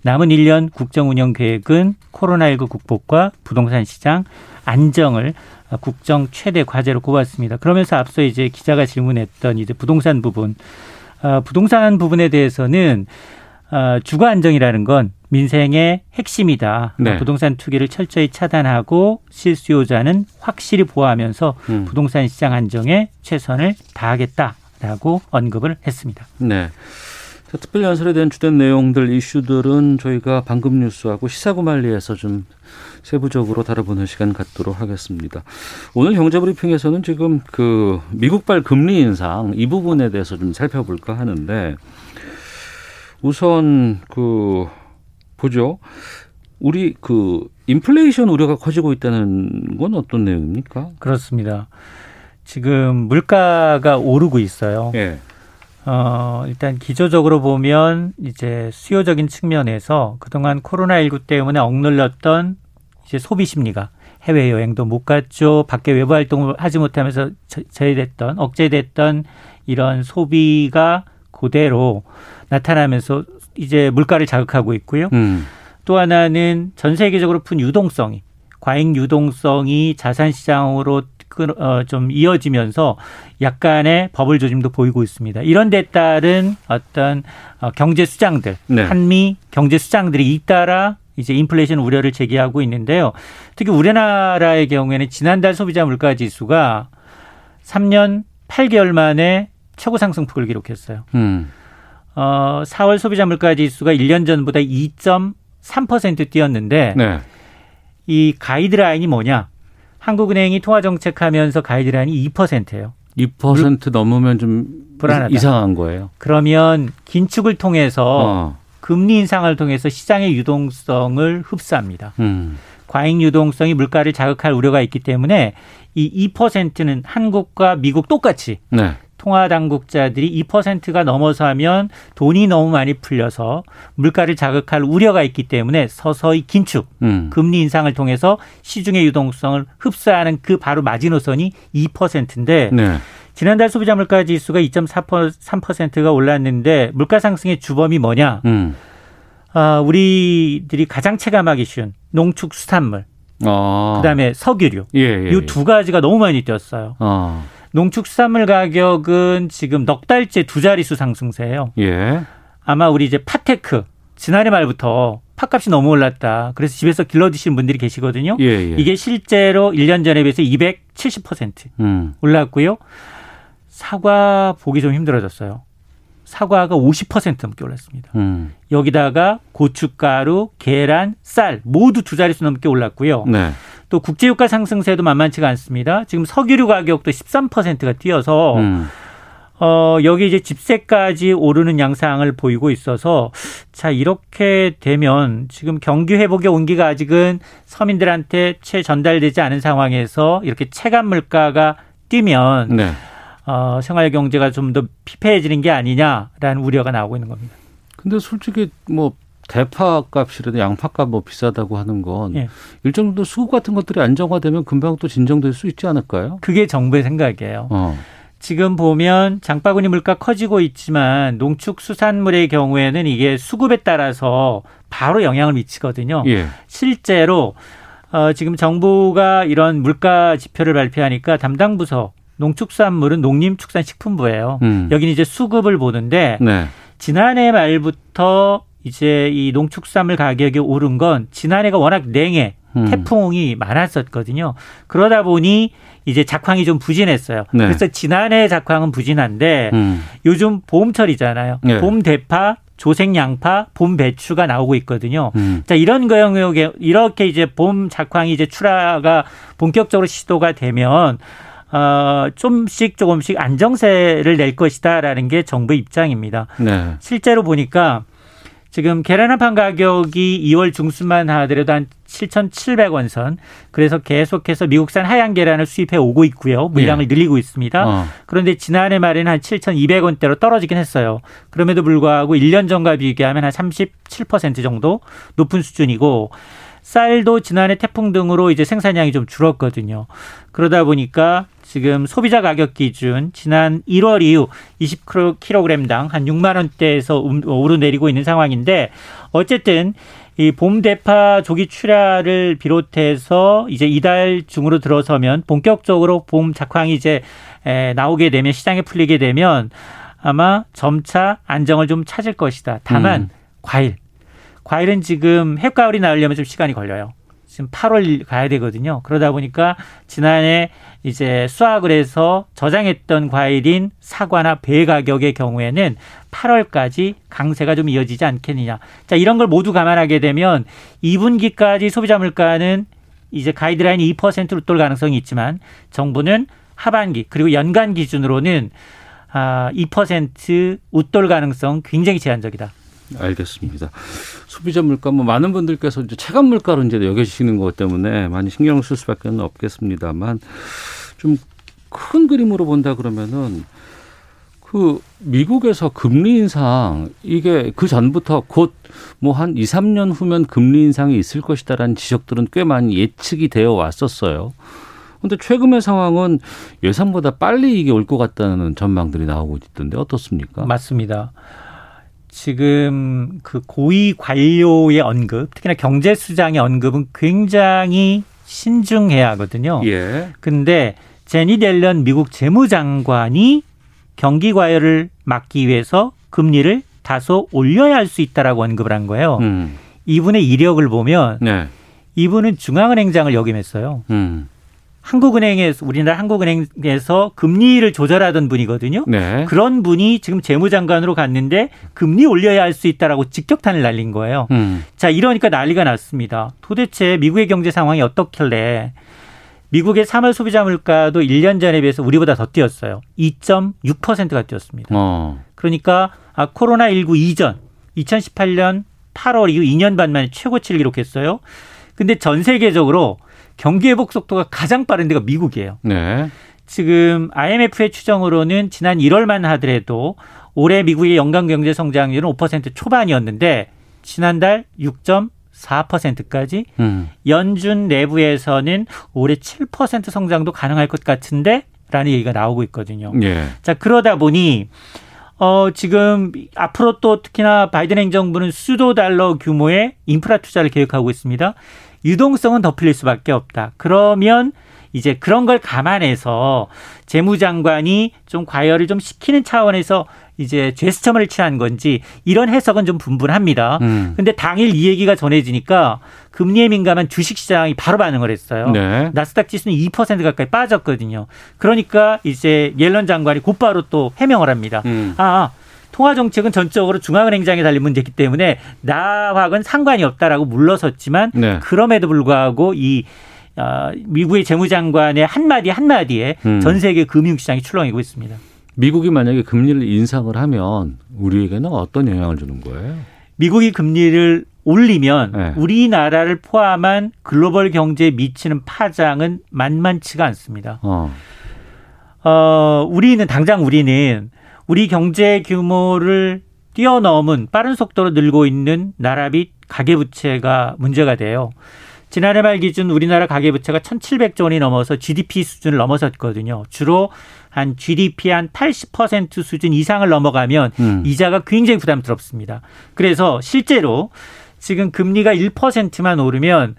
남은 1년 국정 운영 계획은 코로나19 극복과 부동산 시장 안정을 국정 최대 과제로 꼽았습니다. 그러면서 앞서 이제 기자가 질문했던 이제 부동산 부분, 어, 부동산 부분에 대해서는 어, 주거 안정이라는 건 민생의 핵심이다. 네. 부동산 투기를 철저히 차단하고 실수요자는 확실히 보호하면서 음. 부동산 시장 안정에 최선을 다하겠다라고 언급을 했습니다. 네. 자, 특별 연설에 대한 주된 내용들, 이슈들은 저희가 방금 뉴스하고 시사구말리에서 좀 세부적으로 다뤄보는 시간 갖도록 하겠습니다. 오늘 경제브리핑에서는 지금 그 미국발 금리 인상 이 부분에 대해서 좀 살펴볼까 하는데 우선 그 보죠. 우리 그 인플레이션 우려가 커지고 있다는 건 어떤 내용입니까? 그렇습니다. 지금 물가가 오르고 있어요. 예. 어, 일단 기조적으로 보면 이제 수요적인 측면에서 그동안 코로나19 때문에 억눌렸던 이제 소비 심리가 해외 여행도 못 갔죠. 밖에 외부 활동을 하지 못하면서 제외됐던 억제됐던 이런 소비가 그대로 나타나면서 이제 물가를 자극하고 있고요. 음. 또 하나는 전 세계적으로 푼 유동성이 과잉 유동성이 자산 시장으로 어, 좀 이어지면서 약간의 버블 조짐도 보이고 있습니다. 이런 데 따른 어떤 어, 경제 수장들, 네. 한미 경제 수장들이 잇따라 이제 인플레이션 우려를 제기하고 있는데요. 특히 우리나라의 경우에는 지난달 소비자 물가 지수가 3년 8개월 만에 최고 상승폭을 기록했어요. 음. 어, 4월 소비자 물가 지수가 1년 전보다 2.3% 뛰었는데 네. 이 가이드라인이 뭐냐? 한국은행이 통화 정책하면서 가이드라인이 2%예요. 2% 넘으면 좀 불안하다. 이상한 거예요. 그러면 긴축을 통해서 어. 금리 인상을 통해서 시장의 유동성을 흡수합니다. 음. 과잉 유동성이 물가를 자극할 우려가 있기 때문에 이 2%는 한국과 미국 똑같이 네. 통화 당국자들이 2%가 넘어서 하면 돈이 너무 많이 풀려서 물가를 자극할 우려가 있기 때문에 서서히 긴축, 음. 금리 인상을 통해서 시중의 유동성을 흡수하는 그 바로 마지노선이 2%인데 네. 지난달 소비자 물가 지수가 2.3%가 올랐는데 물가 상승의 주범이 뭐냐? 음. 아, 우리들이 가장 체감하기 쉬운 농축 수산물, 아. 그다음에 석유류 예, 예, 이 두 예. 가지가 너무 많이 뛰었어요. 아. 농축수산물 가격은 지금 넉 달째 두 자릿수 상승세예요. 예. 아마 우리 이제 파테크 지난해 말부터 팥값이 너무 올랐다. 그래서 집에서 길러 드시는 분들이 계시거든요. 예, 예. 이게 실제로 1년 전에 비해서 270% 음. 올랐고요. 사과 보기 좀 힘들어졌어요. 사과가 50% 넘게 올랐습니다. 음. 여기다가 고춧가루, 계란, 쌀 모두 두 자릿수 넘게 올랐고요. 네. 또 국제유가 상승세도 만만치가 않습니다. 지금 석유류 가격도 13%가 뛰어서 음. 어, 여기 이제 집세까지 오르는 양상을 보이고 있어서 자, 이렇게 되면 지금 경기 회복의 온기가 아직은 서민들한테 채 전달되지 않은 상황에서 이렇게 체감 물가가 뛰면 네. 어, 생활 경제가 좀 더 피폐해지는 게 아니냐라는 우려가 나오고 있는 겁니다. 근데 솔직히 뭐 대파 값이라도 양파 값 뭐 비싸다고 하는 건 예. 일정 정도 수급 같은 것들이 안정화되면 금방 또 진정될 수 있지 않을까요? 그게 정부의 생각이에요. 어. 지금 보면 장바구니 물가 커지고 있지만 농축수산물의 경우에는 이게 수급에 따라서 바로 영향을 미치거든요. 예. 실제로 어, 지금 정부가 이런 물가 지표를 발표하니까 담당 부서 농축수산물은 농림축산식품부예요. 음. 여기는 이제 수급을 보는데 네. 지난해 말부터 이제 이 농축산물 가격이 오른 건 지난해가 워낙 냉해 음. 태풍이 많았었거든요. 그러다 보니 이제 작황이 좀 부진했어요. 네. 그래서 지난해 작황은 부진한데 음. 요즘 봄철이잖아요. 네. 봄 대파, 조색 양파, 봄 배추가 나오고 있거든요. 음. 자, 이런 경우에 이렇게 이제 봄 작황이 이제 출하가 본격적으로 시도가 되면 어, 좀씩 조금씩 안정세를 낼 것이다라는 게 정부의 입장입니다. 네. 실제로 보니까 지금 계란 한 판 가격이 2월 중순만 하더라도 한 7,700원 선. 그래서 계속해서 미국산 하얀 계란을 수입해 오고 있고요. 물량을 예. 늘리고 있습니다. 어. 그런데 지난해 말에는 한 7,200원대로 떨어지긴 했어요. 그럼에도 불구하고 1년 전과 비교하면 한 37% 정도 높은 수준이고 쌀도 지난해 태풍 등으로 이제 생산량이 좀 줄었거든요. 그러다 보니까 지금 소비자 가격 기준 지난 1월 이후 20kg당 한 6만 원대에서 음, 오르내리고 있는 상황인데 어쨌든 이 봄 대파 조기 출하를 비롯해서 이제 이달 중으로 들어서면 본격적으로 봄 작황이 이제 나오게 되면 시장에 풀리게 되면 아마 점차 안정을 좀 찾을 것이다. 다만 음. 과일 과일은 지금 해가을이 나오려면 좀 시간이 걸려요. 지금 8월 가야 되거든요. 그러다 보니까 지난해 이제 수확을 해서 저장했던 과일인 사과나 배 가격의 경우에는 8월까지 강세가 좀 이어지지 않겠느냐. 자, 이런 걸 모두 감안하게 되면 2분기까지 소비자 물가는 이제 가이드라인이 2%로 돌 가능성이 있지만 정부는 하반기 그리고 연간 기준으로는 아, 2% 웃돌 가능성 굉장히 제한적이다. 알겠습니다. 소비자 물가 뭐 많은 분들께서 이제 체감 물가로 이제 여겨지시는 것 때문에 많이 신경 쓸 수밖에 없겠습니다만 좀 큰 그림으로 본다 그러면은 그 미국에서 금리 인상 이게 그 전부터 곧 뭐 한 2, 3년 후면 금리 인상이 있을 것이다라는 지적들은 꽤 많이 예측이 되어 왔었어요. 근데 최근의 상황은 예상보다 빨리 이게 올 것 같다는 전망들이 나오고 있던데 어떻습니까? 맞습니다. 지금 그 고위 관료의 언급, 특히나 경제수장의 언급은 굉장히 신중해야 하거든요. 예. 근데 제니 델런 미국 재무장관이 경기 과열을 막기 위해서 금리를 다소 올려야 할 수 있다라고 언급을 한 거예요. 음. 이분의 이력을 보면 네. 이분은 중앙은행장을 역임했어요. 음. 한국은행에서 우리나라 한국은행에서 금리를 조절하던 분이거든요. 네. 그런 분이 지금 재무장관으로 갔는데 금리 올려야 할 수 있다라고 직격탄을 날린 거예요. 음. 자 이러니까 난리가 났습니다. 도대체 미국의 경제 상황이 어떻길래 미국의 3월 소비자 물가도 1년 전에 비해서 우리보다 더 뛰었어요. 2.6%가 뛰었습니다. 어. 그러니까 아, 코로나 19 이전 2018년 8월 이후 2년 반 만에 최고치를 기록했어요. 근데 전 세계적으로 경기 회복 속도가 가장 빠른 데가 미국이에요. 네. 지금 IMF의 추정으로는 지난 1월만 하더라도 올해 미국의 연간 경제 성장률은 5% 초반이었는데 지난달 6.4%까지 음. 연준 내부에서는 올해 7% 성장도 가능할 것 같은데 라는 얘기가 나오고 있거든요. 예. 자, 그러다 보니 어, 지금 앞으로 또 특히나 바이든 행정부는 수도 달러 규모의 인프라 투자를 계획하고 있습니다. 유동성은 더 풀릴 수밖에 없다. 그러면 이제 그런 걸 감안해서 재무장관이 좀 과열을 좀 시키는 차원에서 이제 제스처를 취한 건지 이런 해석은 좀 분분합니다. 음. 근데 당일 이 얘기가 전해지니까 금리에 민감한 주식 시장이 바로 반응을 했어요. 네. 나스닥 지수는 2% 가까이 빠졌거든요. 그러니까 이제 옐런 장관이 곧바로 또 해명을 합니다. 음. 아, 통화 정책은 전적으로 중앙은행장에 달린 문제이기 때문에 나하고는 상관이 없다라고 물러섰지만 네. 그럼에도 불구하고 이 어, 미국의 재무장관의 한마디 한마디에 음. 전 세계 금융시장이 출렁이고 있습니다. 미국이 만약에 금리를 인상을 하면 우리에게는 어떤 영향을 주는 거예요? 미국이 금리를 올리면 네. 우리나라를 포함한 글로벌 경제에 미치는 파장은 만만치가 않습니다. 어. 어, 우리는 당장 우리는 우리 경제 규모를 뛰어넘은 빠른 속도로 늘고 있는 나라비 가계부채가 문제가 돼요. 지난해 말 기준 우리나라 가계부채가 1,700조 원이 넘어서 GDP 수준을 넘어섰거든요. 주로 한 GDP 한 80% 수준 이상을 넘어가면 음. 이자가 굉장히 부담스럽습니다. 그래서 실제로 지금 금리가 1%만 오르면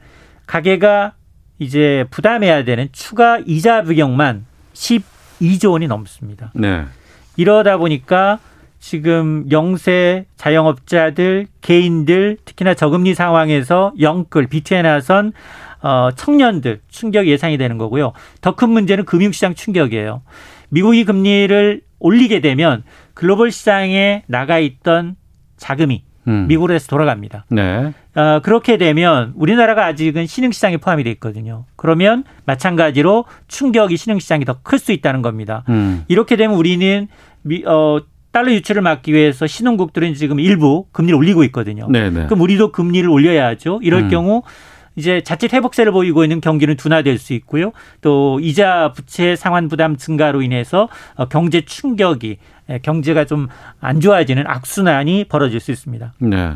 가계가 이제 부담해야 되는 추가 이자 비용만 12조 원이 넘습니다. 네. 이러다 보니까 지금 영세 자영업자들, 개인들, 특히나 저금리 상황에서 영끌, 비트에 나선 어, 청년들 충격 예상이 되는 거고요. 더 큰 문제는 금융시장 충격이에요. 미국이 금리를 올리게 되면 글로벌 시장에 나가 있던 자금이 음. 미국으로 해서 돌아갑니다. 네. 어, 그렇게 되면 우리나라가 아직은 신흥시장에 포함이 돼 있거든요. 그러면 마찬가지로 충격이 신흥시장이 더 클 수 있다는 겁니다. 음. 이렇게 되면 우리는 미, 어, 달러 유출을 막기 위해서 신흥국들은 지금 일부 금리를 올리고 있거든요. 네네. 네. 그럼 우리도 금리를 올려야죠. 이럴 음. 경우 이제 자칫 회복세를 보이고 있는 경기는 둔화될 수 있고요. 또 이자 부채 상환 부담 증가로 인해서 어, 경제 충격이 경제가 좀 안 좋아지는 악순환이 벌어질 수 있습니다. 네.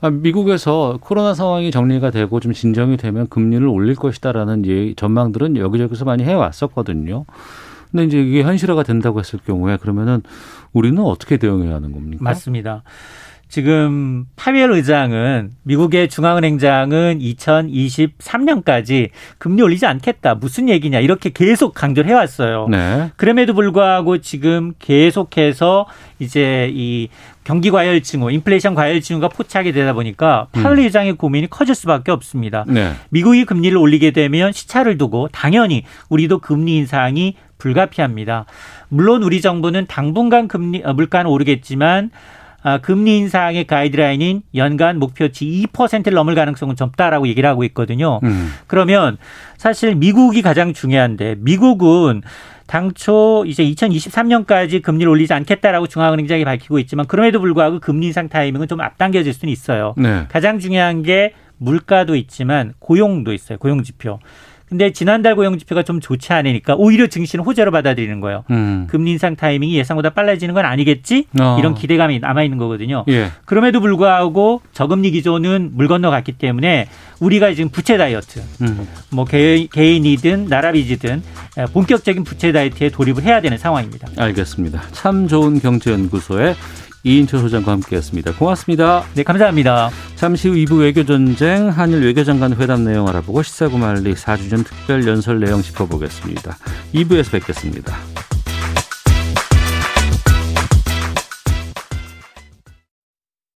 아, 미국에서 코로나 상황이 정리가 되고 좀 진정이 되면 금리를 올릴 것이다라는 예, 전망들은 여기저기서 많이 해왔었거든요. 근데 이제 이게 현실화가 된다고 했을 경우에 그러면은 우리는 어떻게 대응해야 하는 겁니까? 맞습니다. 지금 파웰 의장은 미국의 중앙은행장은 2023년까지 금리 올리지 않겠다. 무슨 얘기냐. 이렇게 계속 강조를 해왔어요. 네. 그럼에도 불구하고 지금 계속해서 이제 이 경기 과열 징후, 인플레이션 과열 징후가 포착이 되다 보니까 파웰 음. 의장의 고민이 커질 수밖에 없습니다. 네. 미국이 금리를 올리게 되면 시차를 두고 당연히 우리도 금리 인상이 불가피합니다. 물론 우리 정부는 당분간 금리 어, 물가는 오르겠지만 아, 금리 인상의 가이드라인인 연간 목표치 2%를 넘을 가능성은 젊다라고 얘기를 하고 있거든요. 음. 그러면 사실 미국이 가장 중요한데 미국은 당초 이제 2023년까지 금리를 올리지 않겠다라고 중앙은행장이 밝히고 있지만 그럼에도 불구하고 금리 인상 타이밍은 좀 앞당겨질 수는 있어요. 네. 가장 중요한 게 물가도 있지만 고용도 있어요. 고용 지표. 근데 지난달 고용 지표가 좀 좋지 않으니까 오히려 증시는 호재로 받아들이는 거예요. 음. 금리 인상 타이밍이 예상보다 빨라지는 건 아니겠지? 어. 이런 기대감이 남아 있는 거거든요. 예. 그럼에도 불구하고 저금리 기조는 물 건너갔기 때문에 우리가 지금 부채 다이어트, 음. 뭐 개, 개인이든 나라 빚이든 본격적인 부채 다이어트에 돌입을 해야 되는 상황입니다. 알겠습니다. 참 좋은 경제연구소의 이인철 소장과 함께했습니다. 고맙습니다. 네, 감사합니다. 잠시 후 2부 외교전쟁 한일 외교장관 회담 내용 알아보고 시사구말리 4주년 특별 연설 내용 짚어보겠습니다. 2부에서 뵙겠습니다.